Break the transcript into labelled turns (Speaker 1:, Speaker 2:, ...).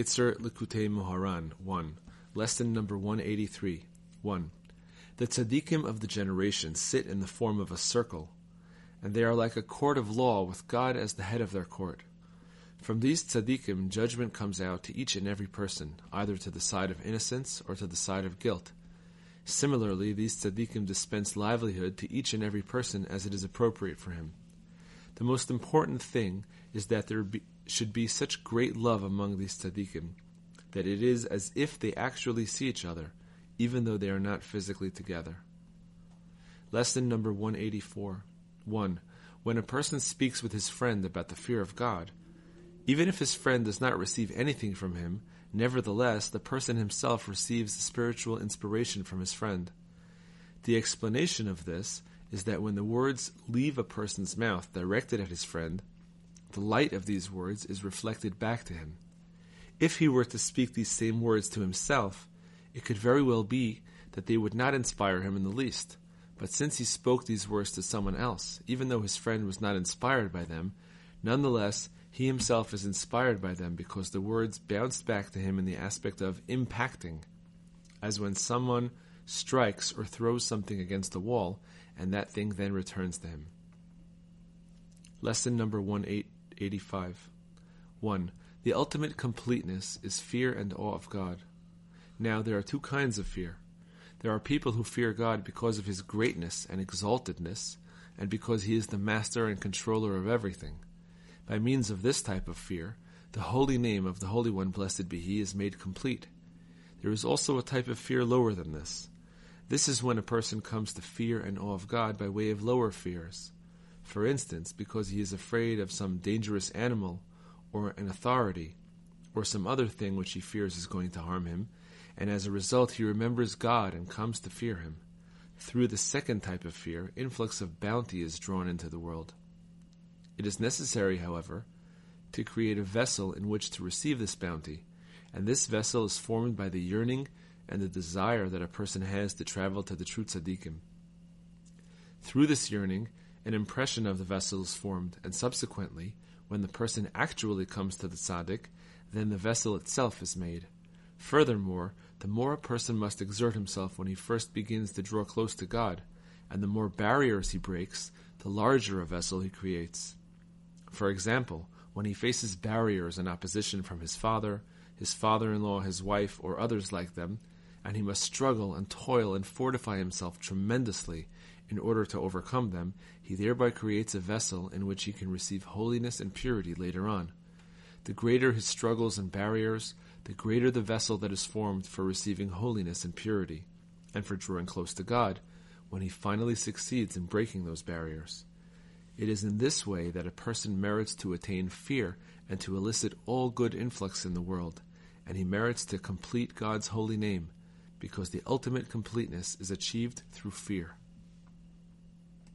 Speaker 1: Kitzur Likutei Moharan 1. Lesson number 183. 1. The tzaddikim of the generation sit in the form of a circle, and they are like a court of law with God as the head of their court. From these tzaddikim, judgment comes out to each and every person, either to the side of innocence or to the side of guilt. Similarly, these tzaddikim dispense livelihood to each and every person as it is appropriate for him. The most important thing is that there be, should be such great love among these tzaddikim that it is as if they actually see each other, even though they are not physically together. Lesson number 184 1. When a person speaks with his friend about the fear of God, even if his friend does not receive anything from him, nevertheless the person himself receives spiritual inspiration from his friend. The explanation of this is that when the words leave a person's mouth directed at his friend, the light of these words is reflected back to him. If he were to speak these same words to himself, it could very well be that they would not inspire him in the least. But since he spoke these words to someone else, even though his friend was not inspired by them, nonetheless he himself is inspired by them because the words bounced back to him in the aspect of impacting, as when someone strikes or throws something against the wall, and that thing then returns to him. Lesson number 185 1. The ultimate completeness is fear and awe of God. Now, there are two kinds of fear. There are people who fear God because of his greatness and exaltedness, and because he is the master and controller of everything. By means of this type of fear, the holy name of the Holy One, blessed be He, is made complete. There is also a type of fear lower than this. This is when a person comes to fear and awe of God by way of lower fears. For instance, because he is afraid of some dangerous animal or an authority, or some other thing which he fears is going to harm him, and as a result he remembers God and comes to fear him. Through the second type of fear, influx of bounty is drawn into the world. It is necessary, however, to create a vessel in which to receive this bounty, and this vessel is formed by the yearning and the desire that a person has to travel to the true tzaddikim. Through this yearning, an impression of the vessel is formed, and subsequently, when the person actually comes to the tzaddik, then the vessel itself is made. Furthermore, the more a person must exert himself when he first begins to draw close to God, and the more barriers he breaks, the larger a vessel he creates. For example, when he faces barriers and opposition from his father, his father in law, his wife, or others like them, and he must struggle and toil and fortify himself tremendously in order to overcome them, he thereby creates a vessel in which he can receive holiness and purity later on. The greater his struggles and barriers, the greater the vessel that is formed for receiving holiness and purity, and for drawing close to God, when he finally succeeds in breaking those barriers. It is in this way that a person merits to attain fear and to elicit all good influx in the world, and he merits to complete God's holy name, because the ultimate completeness is achieved through fear.